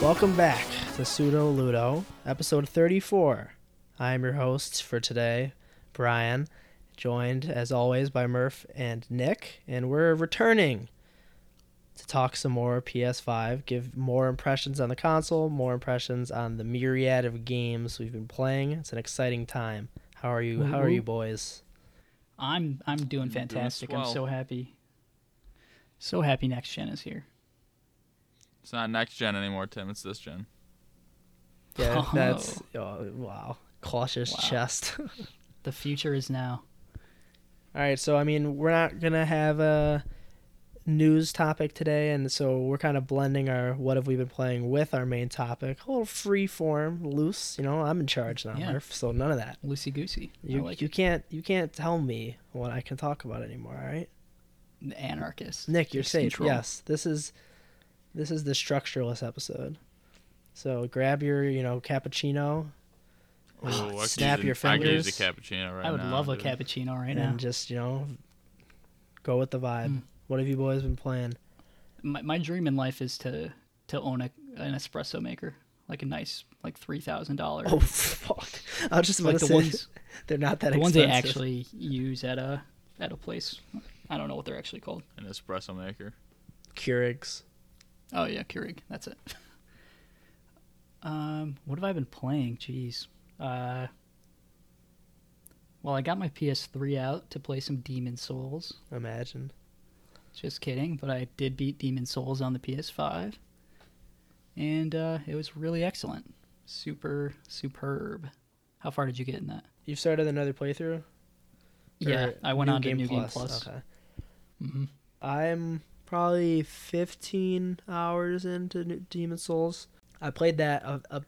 Welcome back to Pseudo Ludo, episode 34. I'm your host for today, Brian, joined as always by Murph and Nick, and we're returning to talk some more PS5, give more impressions on the console, more impressions on the myriad of games we've been playing. It's an exciting time. How are you? How are you boys? I'm I'm doing fantastic. I'm so happy. So happy next gen is here. It's not next gen anymore, Tim. It's this gen. Yeah, Oh. that's oh, wow. Cautious Wow. chest. The future is now. All right, so I mean, we're not gonna have a news topic today, and so we're kind of blending our what have we been playing with our main topic, a little free form, loose. You know, I'm in charge now, Yeah. Murph, so none of that. Loosey goosey. You like you it. can't you can't tell me what I can talk about anymore. All right, The anarchist. Nick, you're takes safe. control. Yes, this is this is the structureless episode. So grab your you know cappuccino Ooh, I could snap use your a- I could use a fingers. cappuccino right I would now, love a cappuccino right and now. And just you know go with the vibe. Mm. What have you boys been playing? My, my dream in life is to to own a, an espresso maker, like a nice like three thousand dollars. Oh fuck! I was just about like to the say ones they're not that the ones they actually use at a at a place. I don't know what they're actually called. An espresso maker. Keurigs. Oh yeah, Keurig. That's it. um, what have I been playing? Jeez. Uh, well, I got my PS3 out to play some Demon's Souls. Imagine. Just kidding, but I did beat Demon's Souls on the PS5, and uh, it was really excellent. Super superb. How far did you get in that? You've started another playthrough. Yeah, I went New on to New Game Plus. Okay. hmm I'm probably 15 hours into New- Demon's Souls. I played that a, a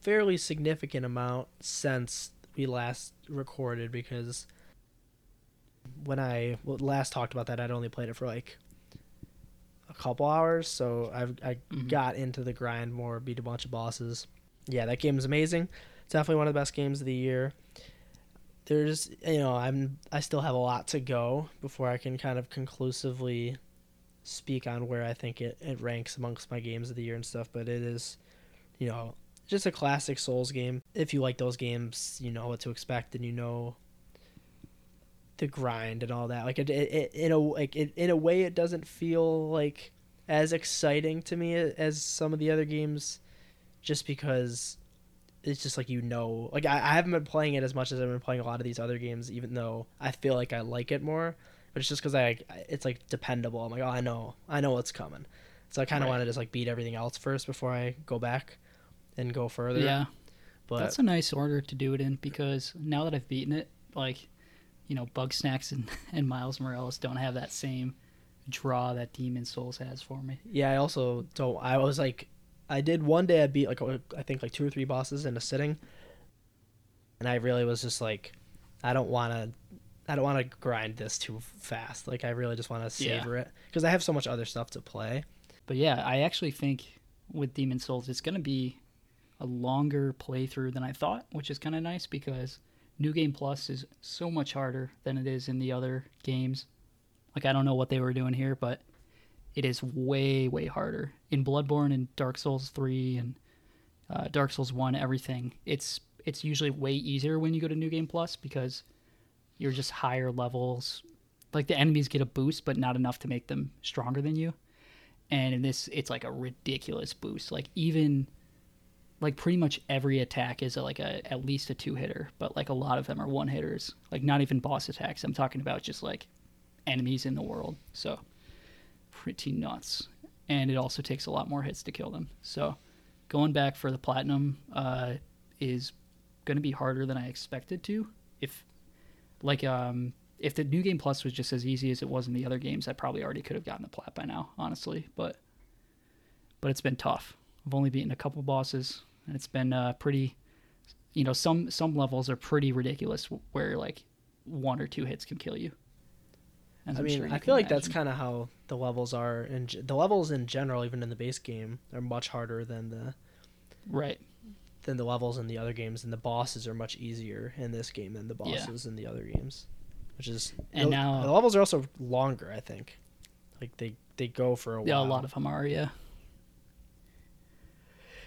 fairly significant amount since we last recorded because when I last talked about that, I'd only played it for like a couple hours. So I've, I Mhm. got into the grind more, beat a bunch of bosses. Yeah, that game is amazing. It's definitely one of the best games of the year there's you know i'm i still have a lot to go before i can kind of conclusively speak on where i think it, it ranks amongst my games of the year and stuff but it is you know just a classic souls game if you like those games you know what to expect and you know the grind and all that. Like it, it, it in a like it, in a way it doesn't feel like as exciting to me as some of the other games just because it's just like you know like I, I haven't been playing it as much as i've been playing a lot of these other games even though i feel like i like it more. But it's just because i it's like dependable. I'm like oh i know i know what's coming. So i kind of Right. want to just like beat everything else first before i go back and go further. Yeah, but that's a nice order to do it in because now that I've beaten it, like, you know, Bugsnax and, and Miles Morales don't have that same draw that Demon's Souls has for me. yeah i also don't i was like i did one day i beat like i think like two or three bosses in a sitting and i really was just like i don't want to i don't want to grind this too fast like i really just want to Yeah. savor it because i have so much other stuff to play But yeah, I actually think with Demon's Souls, it's going to be a longer playthrough than I thought, which is kind of nice because New Game Plus is so much harder than it is in the other games. Like, I don't know what they were doing here, but it is way, way harder. In Bloodborne and Dark Souls 3 and uh, Dark Souls 1, everything, it's it's usually way easier when you go to New Game Plus because you're just higher levels. Like, the enemies get a boost, but not enough to make them stronger than you and in this it's like a ridiculous boost like even like pretty much every attack is a, like a at least a two hitter but like a lot of them are one hitters like not even boss attacks. I'm talking about just like enemies in the world. So pretty nuts. And it also takes a lot more hits to kill them. So going back for the platinum uh, is going to be harder than i expected to. If like um if the new game plus was just as easy as it was in the other games, I probably already could have gotten the plat by now, honestly. But but it's been tough. I've only beaten a couple bosses, and it's been uh, pretty. You know, some some levels are pretty ridiculous, where like one or two hits can kill you. As I I'm mean, sure I feel like that's kind of how the levels are, and the levels in general, even in the base game, are much harder than the right. than the levels in the other games, and the bosses are much easier in this game than the Yeah. bosses in the other games. which is And the, now- the levels are also longer. I think, like they they go for a while. Yeah, a lot of them are. Yeah.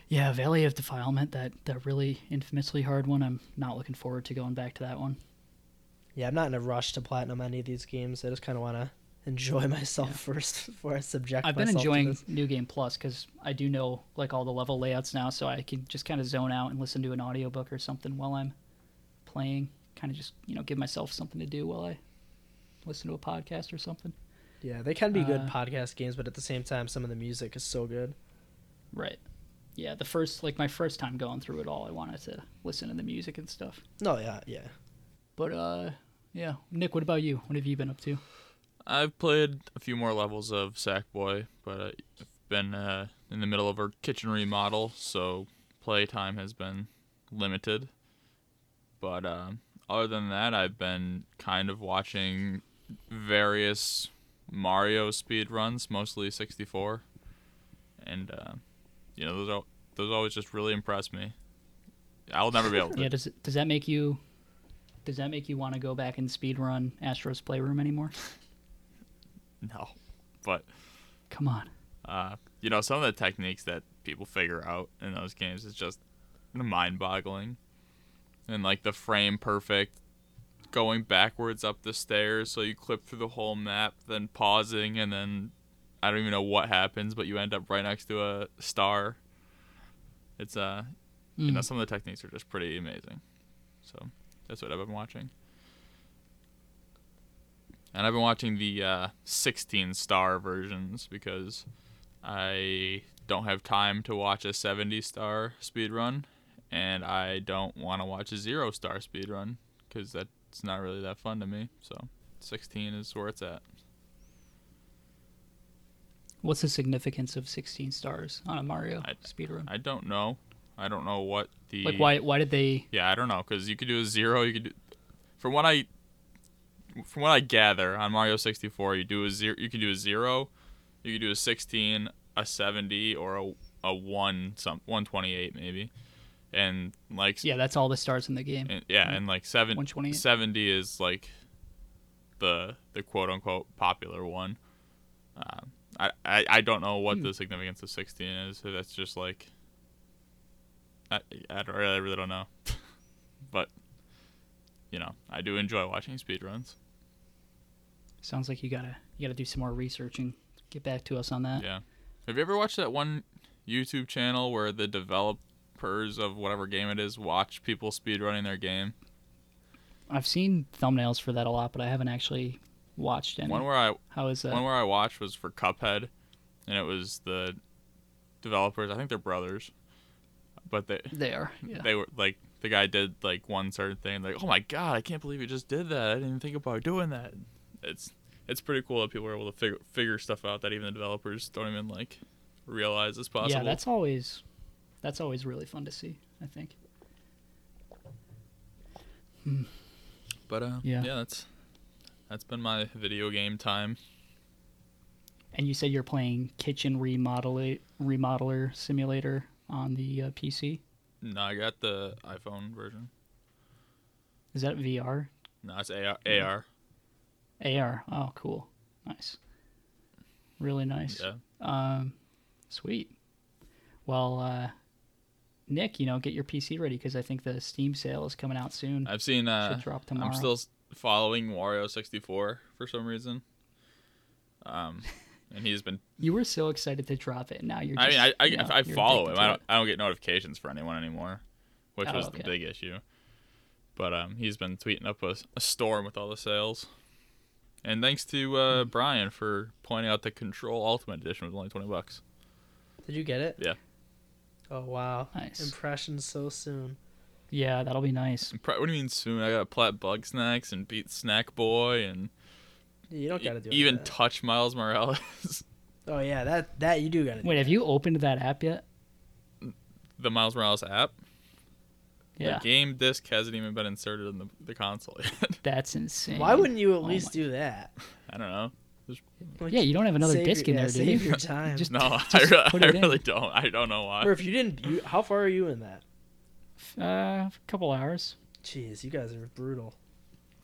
Yeah, Valley of Defilement, that that really infamously hard one. I'm not looking forward to going back to that one. Yeah, I'm not in a rush to platinum any of these games. I just kind of want to enjoy myself Yeah. first before I subject I've been myself to enjoying. New Game Plus because I do know like all the level layouts now, so I can just kind of zone out and listen to an audiobook or something while I'm playing. Kind of just you know give myself something to do while I listen to a podcast or something. Yeah, they can be good Uh, podcast games, but at the same time, some of the music is so good. Right. Yeah, the first like my first time going through it all, I wanted to listen to the music and stuff. No, yeah, yeah. But uh, yeah, Nick, what about you? What have you been up to? I've played a few more levels of Sackboy, but uh, I've been uh, in the middle of a kitchen remodel, so playtime has been limited. But um, other than that, I've been kind of watching various Mario speed runs, mostly 64, and uh, you know those al- those always just really impress me. I'll never be able to. Yeah, does does that make you does that make you want to go back and speed run Astro's Playroom anymore? No, but Come on. uh, you know, some of the techniques that people figure out in those games is just mind-boggling. And like the frame perfect going backwards up the stairs so you clip through the whole map, then pausing and then I don't even know what happens, but you end up right next to a star. It's uh you know, Mm. some of the techniques are just pretty amazing. So that's what I've been watching. And I've been watching the uh, 16 star versions because I don't have time to watch a 70 star speed run, and I don't want to watch a zero star speed run because that's not really that fun to me. So 16 is where it's at. What's the significance of 16 stars on a Mario I- speedrun? I don't know. I don't know what the Like why why did they Yeah, I don't know because you could do a zero. You could do, from what I, from what I gather on Mario 64, you do a zero. You could do a zero, you could do a 16, a 70, or a a one some 128 maybe, and like Yeah, that's all the stars in the game. and, yeah, and like seven 128. 70 is like the the quote unquote popular one. Um, I, I I don't know what Hmm. the significance of 16 is. That's just like I I, don't, I really don't know, but you know I do enjoy watching speedruns. Sounds like you got to you got to do some more research and get back to us on that. Yeah. Have you ever watched that one YouTube channel where the developers of whatever game it is watch people speedrunning their game? I've seen thumbnails for that a lot, but I haven't actually watched any. One where I How is that? One where I watched was for Cuphead, and it was the developers. I think they're brothers, but they there. Yeah. they were like the guy did like one certain thing. Like, oh my god, I can't believe he just did that. I didn't even think about doing that. It's it's pretty cool that people are able to figure figure stuff out that even the developers don't even like realize is possible. Yeah, that's always that's always really fun to see, I think. but uh, Yeah. yeah, that's that's been my video game time. And you said you're playing Kitchen Remodeler Remodeler Simulator on the uh, PC. No, I got the iPhone version. Is that VR? No, it's AR. AR. AR. Oh, cool. Nice. Really nice. Yeah. Um, sweet. Well, uh, Nick, you know, get your PC ready because I think the Steam sale is coming out soon. I've seen. Uh, Should drop tomorrow. I'm still following Wario 64 for some reason. Um, and he's been. You were so excited to drop it. Now you're. I mean, I I, you know, I follow him. I don't I don't get notifications for anyone anymore, which Oh, was okay. the big issue. But um, he's been tweeting up a, a storm with all the sales. And thanks to uh, Hmm. Brian for pointing out the Control Ultimate Edition was only twenty bucks. Did you get it? Yeah. Oh wow. Nice. Impressions so soon. Yeah, that'll be nice. Pro- What do you mean soon? I got to Plat Bugsnax and Beat Snack Boy and You don't gotta do even that. touch Miles Morales. oh yeah, that that you do gotta do. Wait, have you opened that app yet? the Miles Morales app. Yeah, The game disc hasn't even been inserted in the, the console yet. that's insane. Why wouldn't you at Oh least my- do that? I don't know. Like, Yeah, you don't have another disc your- in yeah, there, do save you? your time. Just- No, I, re- I it in. really don't. I don't know why. or if you didn't, you, how far are you in that? Uh, a couple hours. Jeez, you guys are brutal.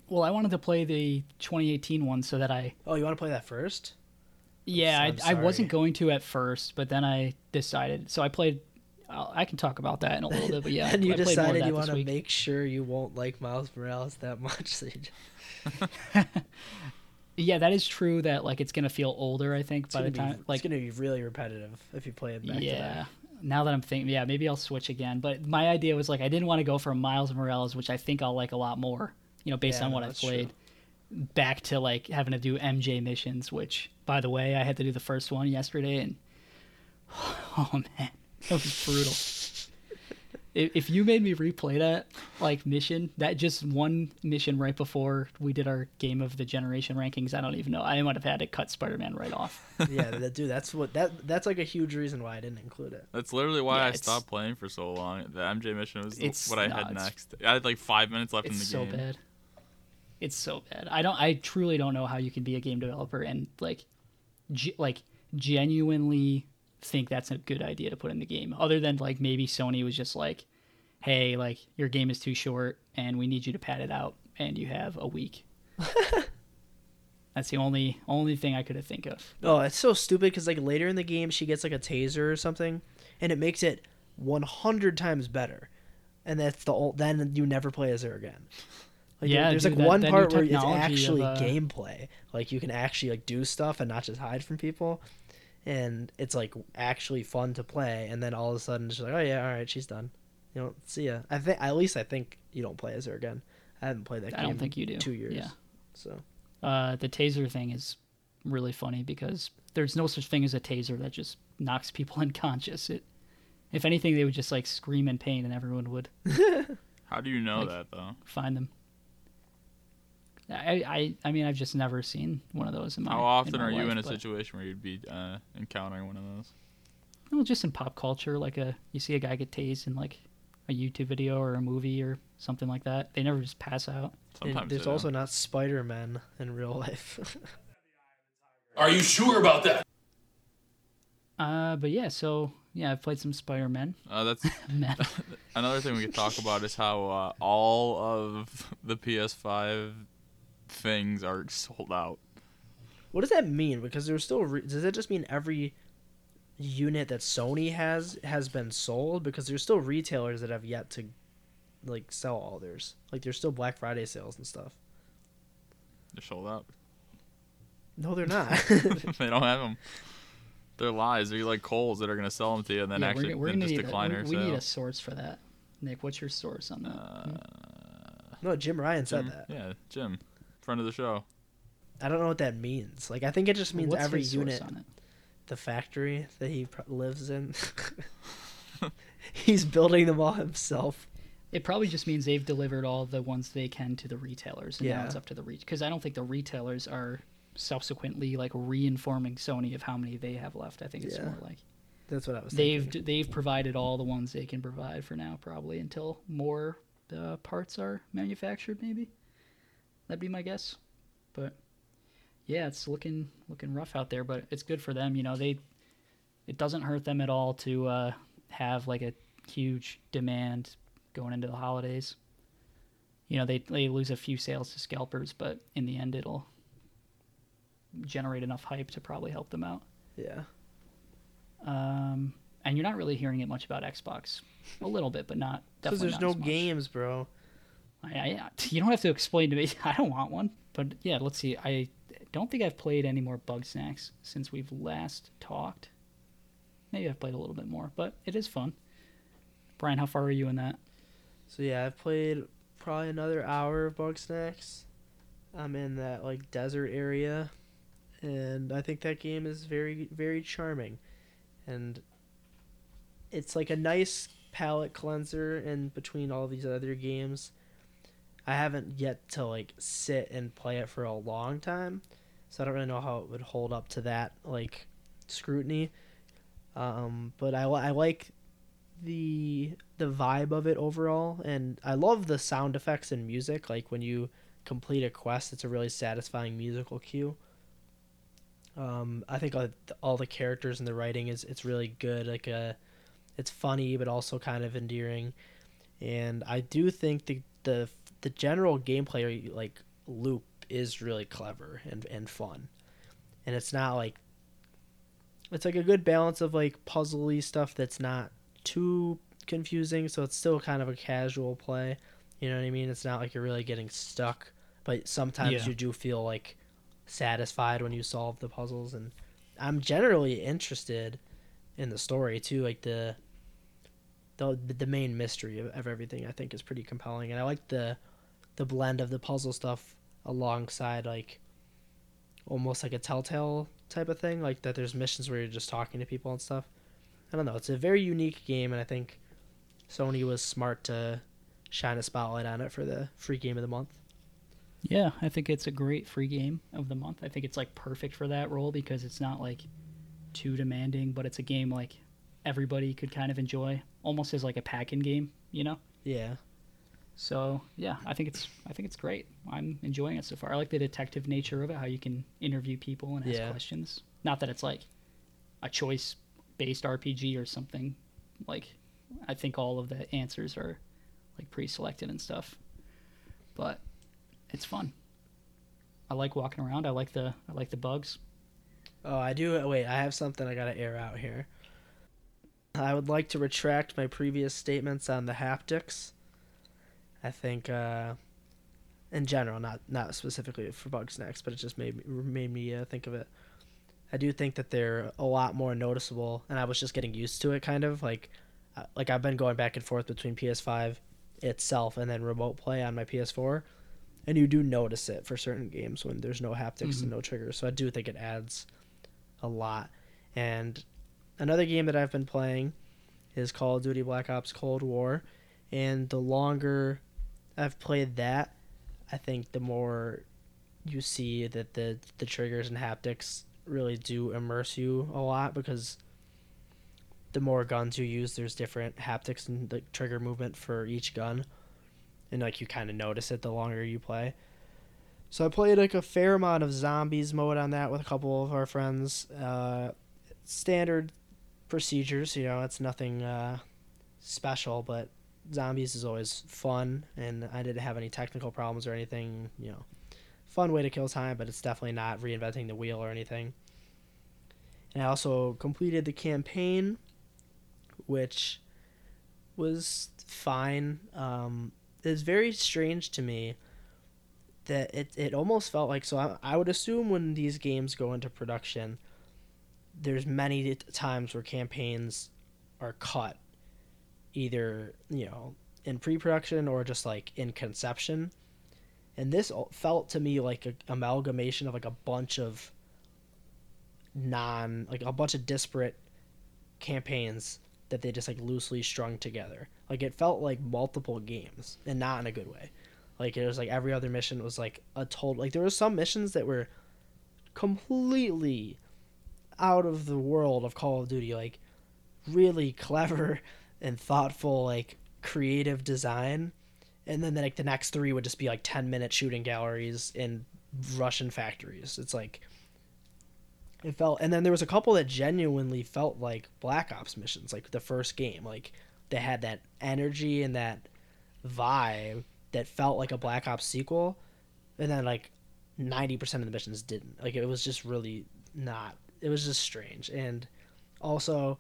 Well, I wanted to play the 2018 one so that I Oh, you want to play that first? Yeah, I'm I, I wasn't going to at first, but then I decided. So I played. I'll, I can talk about that in a little bit, but yeah, and you I played more of decided that you this want to week. make sure you won't like Miles Morales that much. So just, Yeah, that is true. That like it's gonna feel older. I think it's by gonna the be, like it's gonna be really repetitive if you play it back to yeah. Now that I'm thinking, yeah, maybe I'll switch again. But my idea was like I didn't want to go from Miles Morales, which I think I'll like a lot more. You know, based Yeah, on no, what I've that's true. played. Back to like having to do MJ missions, which by the way, I had to do the first one yesterday, and oh man, that was brutal. If, if you made me replay that like mission, that just one mission right before we did our game of the generation rankings, I don't even know. I might have had to cut Spider-Man right off. yeah, that, dude, that's what that that's like a huge reason why I didn't include it. That's literally why Yeah, I stopped playing for so long. The MJ mission was the- It's- what I no, had next. I had like five minutes left in It's the so game. bad. It's so bad. I don't. I truly don't know how you can be a game developer and like, ge- like genuinely think that's a good idea to put in the game. Other than like maybe Sony was just like, hey, like your game is too short and we need you to pad it out, and you have a week. that's the only only thing I could have think of. Oh, it's so stupid because like later in the game she gets like a taser or something, and it makes it 100 times better, and that's the ol- then you never play as her again. Like, Yeah, there's dude, like that- one that part where it's technology of, actually uh, gameplay. Like you can actually like do stuff and not just hide from people, and it's like actually fun to play. And then all of a sudden she's like, oh yeah, all right, she's done. You know, see ya. I think at least I think you don't play as her again. I haven't played that game. I don't think you do. Two years. Yeah. So Uh, the taser thing is really funny because there's no such thing as a taser that just knocks people unconscious. It, if anything, they would just like scream in pain and everyone would How do you know Like- that though? find them. I, I, I mean, I've just never seen one of those in my. How often my are you in a but- situation where you'd be uh, encountering one of those? Well, just in pop culture, like a you see a guy get tased in like a YouTube video or a movie or something like that. They never just pass out. and Sometimes there's also not Spider Man in real life. Are you sure about that? Uh, but yeah, so yeah, I've played some Spider Man. Uh, that's Man, another thing we could talk about is how uh, all of the PS5 things are sold out. What does that mean? Because there's still. Re- does that just mean every unit that Sony has has been sold? Because there's still retailers that have yet to, like, sell all theirs. Like, there's still Black Friday sales and stuff. They're sold out. No, they're not. they don't have them. They're lies. They're like Kohl's that are gonna sell them to you and then yeah, actually we're, we're then just need a, decline we, our we need a source for that. Nick, what's your source on that? Uh, no, Jim Ryan said Jim, that. yeah, Jim, friend of the show. I don't know what that means. Like, I think it just means What's every unit, on it? the factory that he pr- lives in. He's building them all himself. It probably just means they've delivered all the ones they can to the retailers, and now it's up to the because I don't think the retailers are subsequently like reinforming Sony of how many they have left. I think it's Yeah. more like That's what I was they've thinking. they've provided all the ones they can provide for now, probably until more uh, parts are manufactured. Maybe that'd be my guess. But yeah, it's looking looking rough out there, but it's good for them. You know, they it doesn't hurt them at all to uh, have like a huge demand going into the holidays. You know, they they lose a few sales to scalpers, but in the end, it'll generate enough hype to probably help them out. Yeah. Um, and you're not really hearing it much about Xbox. A little bit, but not Because there's not no games, bro. I, I, you don't have to explain to me. I don't want one. But yeah, let's see. I don't think I've played any more Bugsnax since we've last talked. Maybe I've played a little bit more, but it is fun. Brian, how far are you in that? So yeah, I've played probably another hour of Bugsnax. I'm in that like desert area, and I think that game is very very charming, and it's like a nice palate cleanser in between all these other games. I haven't yet to like sit and play it for a long time, so I don't really know how it would hold up to that like scrutiny. Um, but I, I like the the vibe of it overall and i love the sound effects and music like when you complete a quest it's a really satisfying musical cue um i think all, all the characters and the writing is it's really good like uh it's funny but also kind of endearing and i do think the the the general gameplay like loop is really clever and and fun, and it's not like it's like a good balance of like puzzly stuff that's not too confusing, so it's still kind of a casual play. You know what I mean? It's not like you're really getting stuck, but sometimes Yeah. you do feel like satisfied when you solve the puzzles and I'm generally interested in the story too, like the the the main mystery of, of everything I think is pretty compelling and I like the the blend of the puzzle stuff alongside like almost like a telltale type of thing, like that there's missions where you're just talking to people and stuff. I don't know, it's a very unique game and I think Sony was smart to shine a spotlight on it for the free game of the month. Yeah, I think it's a great free game of the month. I think it's like perfect for that role because it's not like too demanding, but it's a game like everybody could kind of enjoy, almost as like a pack-in game, you know. Yeah. So yeah, I think it's I think it's great. I'm enjoying it so far. I like the detective nature of it, how you can interview people and ask Yeah. questions. Not that it's like a choice-based RPG or something. Like I think all of the answers are like pre-selected and stuff. But it's fun. I like walking around. I like the I like the bugs. Oh, I do. Uh, wait, I have something I gotta air out here. I would like to retract my previous statements on the haptics. I think, uh, in general, not not specifically for Bugsnax, but it just made me made me uh, think of it. I do think that they're a lot more noticeable, and I was just getting used to it, kind of like, uh, like I've been going back and forth between PS5 itself and then remote play on my PS4, and you do notice it for certain games when there's no haptics and no triggers. So I do think it adds a lot. And another game that I've been playing is Call of Duty Black Ops Cold War, and the longer I've played that, I think the more you see that the the triggers and haptics really do immerse you a lot because the more guns you use, there's different haptics and the trigger movement for each gun, and like you kind of notice it the longer you play. So I played like a fair amount of zombies mode on that with a couple of our friends. Uh, standard procedures, you know, it's nothing uh, special, but zombies is always fun, and I didn't have any technical problems or anything. You know, fun way to kill time, but it's definitely not reinventing the wheel or anything. And I also completed the campaign, which was fine. Um, it's very strange to me that it, it almost felt like so I, I would assume when these games go into production there's many times where campaigns are cut either you know in pre-production or just like in conception. And this felt to me like a amalgamation of like a bunch of non like a bunch of disparate campaigns that they just like loosely strung together. Like it felt like multiple games and not in a good way. Like it was like every other mission was like a total like there were some missions that were completely out of the world of Call of Duty, like really clever and thoughtful, like creative design. And then like the next three would just be like ten minute shooting galleries in Russian factories. It's like it felt and then there was a couple that genuinely felt like Black Ops missions, like the first game. Like they had that energy and that vibe that felt like a Black Ops sequel. And then like ninety percent of the missions didn't. Like it was just really not. It was just strange. And also,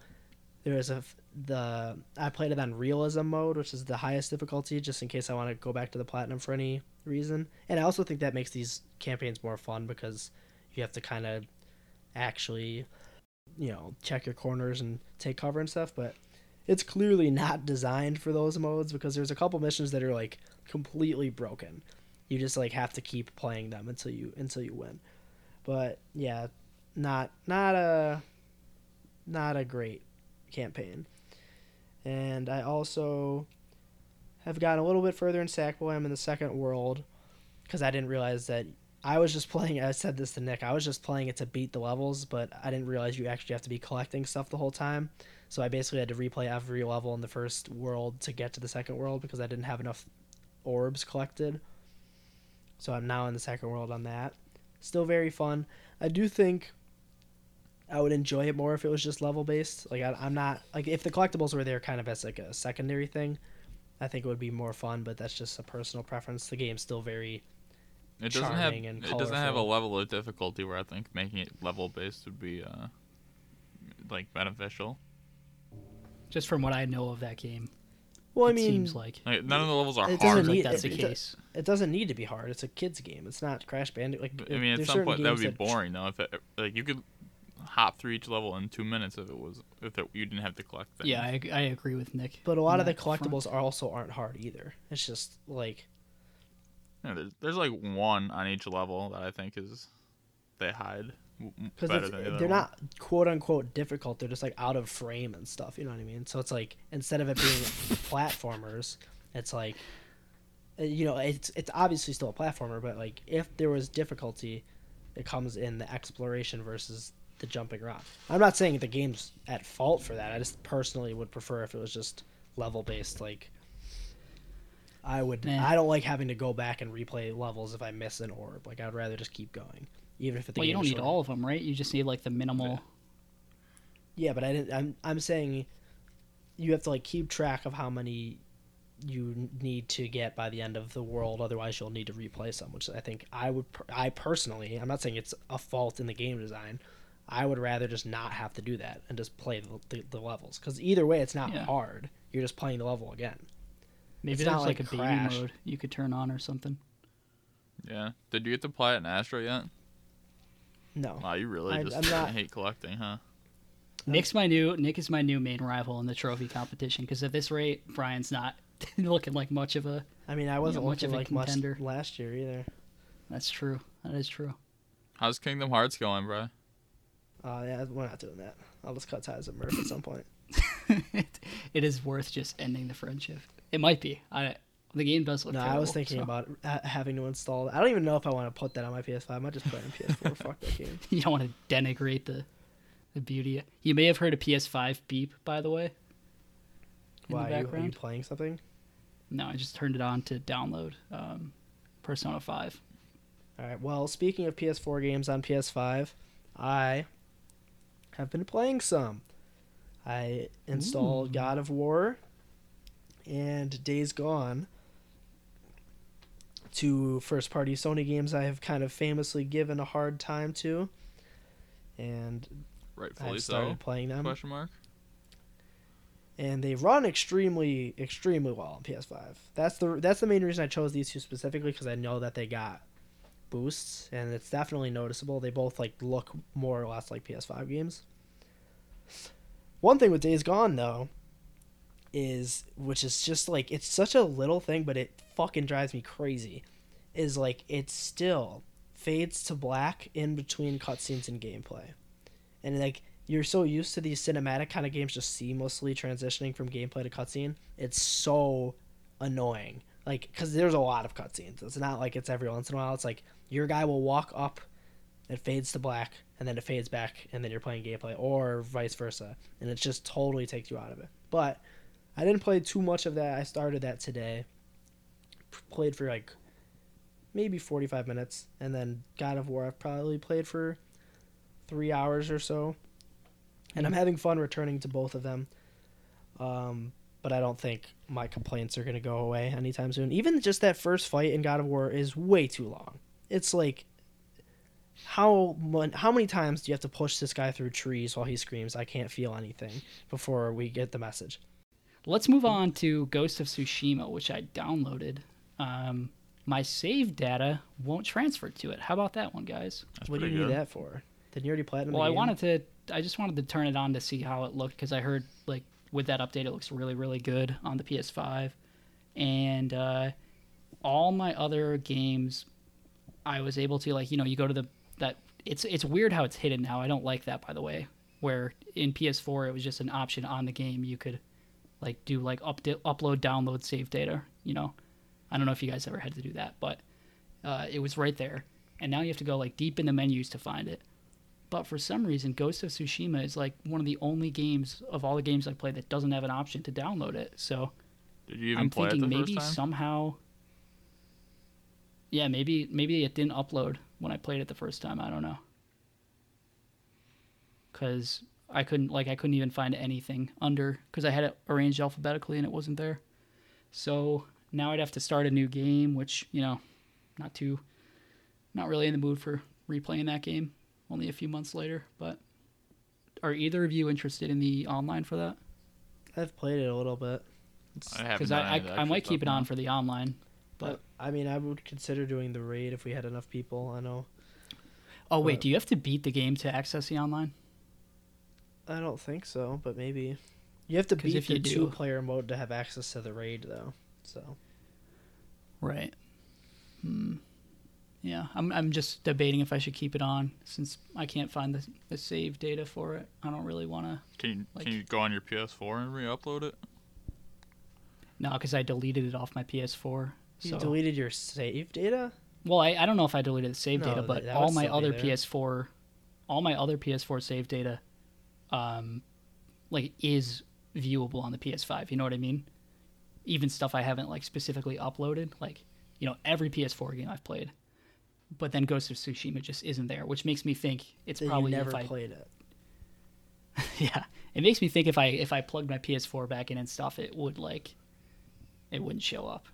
there a the I played it on realism mode, which is the highest difficulty, just in case I want to go back to the platinum for any reason. And I also think that makes these campaigns more fun because you have to kind of actually, you know, check your corners and take cover and stuff. But it's clearly not designed for those modes because there's a couple missions that are like completely broken you just like have to keep playing them until you until you win but yeah not not a not a great campaign and i also have gotten a little bit further in sackboy i'm in the second world because i didn't realize that i was just playing i said this to nick i was just playing it to beat the levels but i didn't realize you actually have to be collecting stuff the whole time so i basically had to replay every level in the first world to get to the second world because i didn't have enough orbs collected so I'm now in the second world on that. Still very fun. I do think I would enjoy it more if it was just level based. Like I, I'm not like if the collectibles were there kind of as like a secondary thing, I think it would be more fun. But that's just a personal preference. The game's still very It doesn't have charming and it doesn't have a level of difficulty where I think making it level based would be uh like beneficial. Just from what I know of that game, Well, I it mean, seems like Like none of the levels are It hard. doesn't seems like need- that's it- the it- case. it doesn't need to be hard. It's a kids game. It's not Crash Bandicoot. Like, I mean, at there's some certain point that would be games boring though. If it, like you could hop through each level in two minutes if it was if it, you didn't have to collect things. Yeah, I, I agree with Nick. But a lot of the that front. collectibles are also aren't hard either. It's just like Yeah, there's, there's like one on each level that I think is they hide because the they're one. not quote unquote difficult. They're just like out of frame and stuff. You know what I mean? So it's like instead of it being platformers, it's like uh, you know it's it's obviously still a platformer, but like if there was difficulty, it comes in the exploration versus the jumping around. I'm not saying the game's at fault for that. I just personally would prefer if it was just level based. Like I would. Nah. I don't like having to go back and replay levels if I miss an orb. Like I'd rather just keep going, even if the Well, you don't need short. all of them, right? You just need like the minimal. Yeah, but I didn't. I'm I'm saying you have to like keep track of how many you need to get by the end of the world. Otherwise, you'll need to replay some. Which I think I would. per- I personally, I'm not saying it's a fault in the game design. I would rather just not have to do that and just play the, the, the levels because either way, it's not Yeah. hard. You're just playing the level again. Maybe It's there's not like, like a baby mode you could turn on or something. Yeah. Did you get to play it in Astro yet? No, Wow, you really I- just I'm not- hate collecting, huh? Nick's my new Nick is my new main rival in the trophy competition because at this rate, Brian's not looking like much of a. I mean I wasn't much of a like contender. last year either. That's true. That is true. How's Kingdom Hearts going, bro? Uh, yeah, we're not doing that. I'll just cut ties with Murph at some point. it, it is worth just ending the friendship. It might be. I the game does look. No, I was thinking so- about ha- having to install. I don't even know if I want to put that on my PS5. I might just play it on PS4. Fuck that game. You don't want to denigrate the the beauty. You may have heard a PS5 beep, by the way. Why the are you, are you playing something? No, I just turned it on to download um, Persona 5. All right. Well, speaking of PS4 games on PS5, I have been playing some. I installed Ooh. God of War and Days Gone. Two first party Sony games I have kind of famously given a hard time to. And Rightfully I've started so. playing them. Question mark. and they run extremely extremely well on PS5. That's the that's the main reason I chose these two specifically because I know that they got boosts and it's definitely noticeable. They both like look more or less like PS5 games. One thing with Days Gone though is which is just like it's such a little thing but it fucking drives me crazy is like it still fades to black in between cutscenes and gameplay. And like you're so used to these cinematic kind of games just seamlessly transitioning from gameplay to cutscene. It's so annoying. Like, because there's a lot of cutscenes. It's not like it's every once in a while. It's like your guy will walk up, it fades to black, and then it fades back, and then you're playing gameplay, or vice versa. And it just totally takes you out of it. But I didn't play too much of that. I started that today. Played for like maybe 45 minutes, and then God of War I've probably played for three hours or so and I'm having fun returning to both of them. Um, but I don't think my complaints are going to go away anytime soon. Even just that first fight in God of War is way too long. It's like how mon- how many times do you have to push this guy through trees while he screams I can't feel anything before we get the message? Let's move on to Ghost of Tsushima, which I downloaded. Um, my save data won't transfer to it. How about that one, guys? That's what do you good. need that for? Didn't you already play it? Well, the I game? wanted to. I just wanted to turn it on to see how it looked because I heard like with that update, it looks really, really good on the PS5, and uh, all my other games, I was able to like you know you go to the that it's it's weird how it's hidden now. I don't like that by the way. Where in PS4 it was just an option on the game you could like do like up upload download save data. You know, I don't know if you guys ever had to do that, but uh, it was right there. And now you have to go like deep in the menus to find it. But for some reason, Ghost of Tsushima is like one of the only games of all the games I played that doesn't have an option to download it. So Did you even I'm play it thinking the maybe first time? somehow. Yeah, maybe maybe it didn't upload when I played it the first time. I don't know. Cause I couldn't like I couldn't even find anything under because I had it arranged alphabetically and it wasn't there. So now I'd have to start a new game, which you know, not too not really in the mood for replaying that game. Only a few months later, but are either of you interested in the online for that? I've played it a little bit. I haven't Because done I, any of the I, I might keep it on for the online. But I mean, I would consider doing the raid if we had enough people. I know. Oh wait, But- do you have to beat the game to access the online? I don't think so, but maybe. You have to beat if the you do- two-player mode to have access to the raid, though. So Right. Hmm. Yeah, I'm I'm just debating if I should keep it on since I can't find the the save data for it. I don't really want to. Can you Like- can you go on your PS4 and re-upload it? No, because I deleted it off my PS4. You So deleted your save data. well, I, I don't know if I deleted the save No, data, but that all my other there. PS4, all my other PS4 save data, um, like is viewable on the PS5. You know what I mean? Even stuff I haven't like specifically uploaded, like you know every PS4 game I've played, but then Ghost of Tsushima just isn't there, which makes me think it's That probably never I played it. yeah, it makes me think if I if I plugged my PS4 back in and stuff, it would like, it wouldn't show up.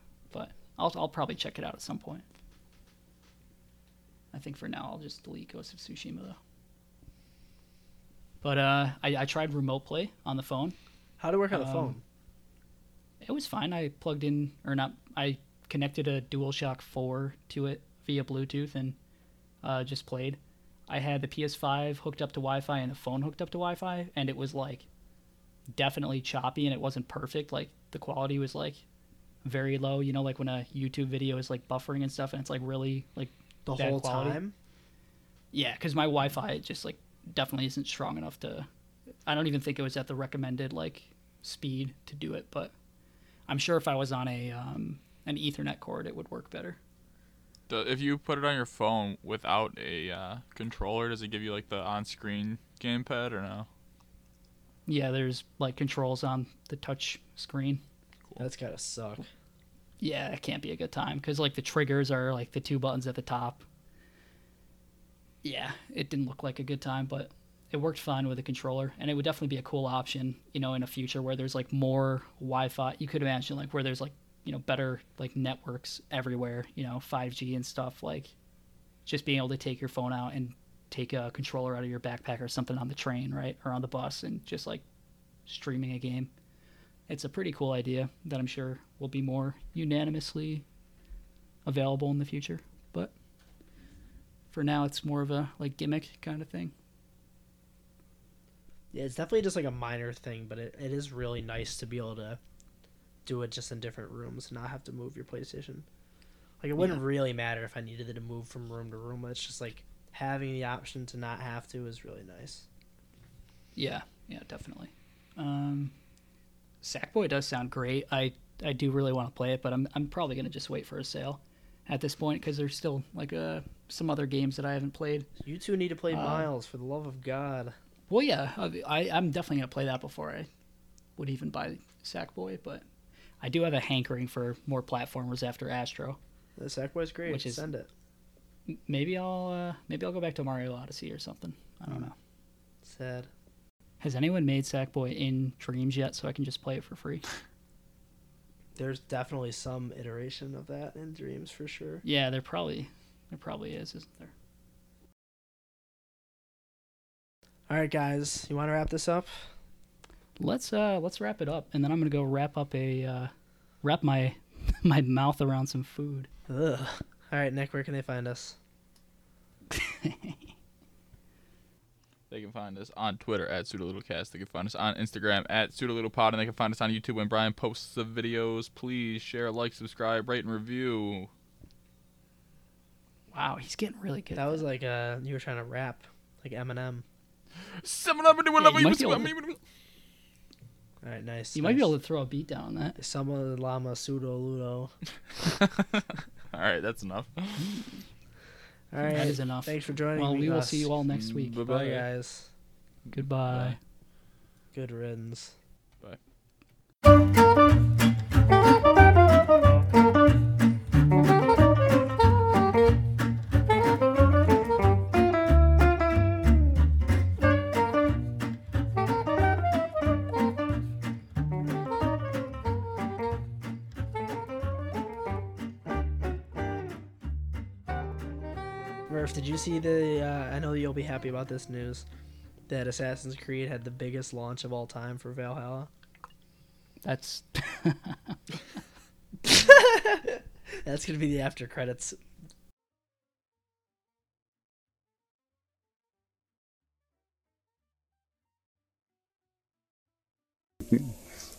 I'll I'll probably check it out at some point. I think for now I'll just delete Ghost of Tsushima though. But uh, I, I tried remote play on the phone. How to work on the Um, phone? It was fine. I plugged in or not. I connected a DualShock 4 to it via Bluetooth and uh, just played. I had the PS5 hooked up to Wi-Fi and the phone hooked up to Wi-Fi, and it was like definitely choppy and it wasn't perfect. Like the quality was like very low. You know, like when a YouTube video is like buffering and stuff, and it's like really like The bad whole quality. time. yeah, because my Wi-Fi just like definitely isn't strong enough to. I don't even think it was at the recommended like speed to do it, but I'm sure if I was on a um, an Ethernet cord, it would work better. If you put it on your phone without a uh, controller, does it give you like the on-screen gamepad or no? Yeah, there's like controls on the touch screen. That's gotta suck. Yeah, it can't be a good time because like the triggers are like the two buttons at the top. Yeah, it didn't look like a good time, but it worked fine with the controller, and it would definitely be a cool option, you know, in a future where there's like more Wi-Fi. You could imagine like where there's like you know better like networks everywhere, you know, 5G and stuff. Like just being able to take your phone out and take a controller out of your backpack or something on the train, right, or on the bus, and just like streaming a game. It's a pretty cool idea that I'm sure will be more unanimously available in the future. But for now, it's more of a like gimmick kind of thing. Yeah, it's definitely just like a minor thing, but it, it is really nice to be able to do it just in different rooms, and not have to move your PlayStation. Like it wouldn't Yeah. really matter if I needed it to move from room to room. It's just like having the option to not have to is really nice. Yeah, yeah, definitely. Um, Sackboy does sound great. I I do really want to play it, but I'm I'm probably gonna just wait for a sale at this point because there's still like uh some other games that I haven't played. You two need to play Uh, Miles for the love of God. Well, yeah, I, I'm definitely gonna play that before I would even buy Sackboy, but I do have a hankering for more platformers after Astro. The Sackboy's great. Which is- Send it. Maybe I'll uh, maybe I'll go back to Mario Odyssey or something. I don't know. Sad. Has anyone made Sackboy in Dreams yet, so I can just play it for free? There's definitely some iteration of that in Dreams for sure. Yeah, there probably there probably is, isn't there? All right, guys, you want to wrap this up? Let's uh let's wrap it up, and then I'm gonna go wrap up a uh, wrap my my mouth around some food. Ugh. All right, Nick, where can they find us? They can find us on Twitter at PseudoLittleCast. They can find us on Instagram at PseudoLittlePod, and they can find us on YouTube when Brian posts the videos. Please share, like, subscribe, rate, and review. Wow, he's getting really good. That was like uh, you were trying to rap, like Eminem. Seven up and you might be able to- All right, nice. You might be able to throw a beat down on that. Sama Lama Pseudo Ludo. All right, that's enough. All right, That is enough. Thanks for joining Well, me. we will us. see you all next week. Bye Bye, bye. guys. Goodbye. Good riddance. Murph, see the? Uh, I know you'll be happy about this news. That Assassin's Creed had the biggest launch of all time for Valhalla. That's That's gonna be the after credits.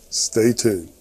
Stay tuned.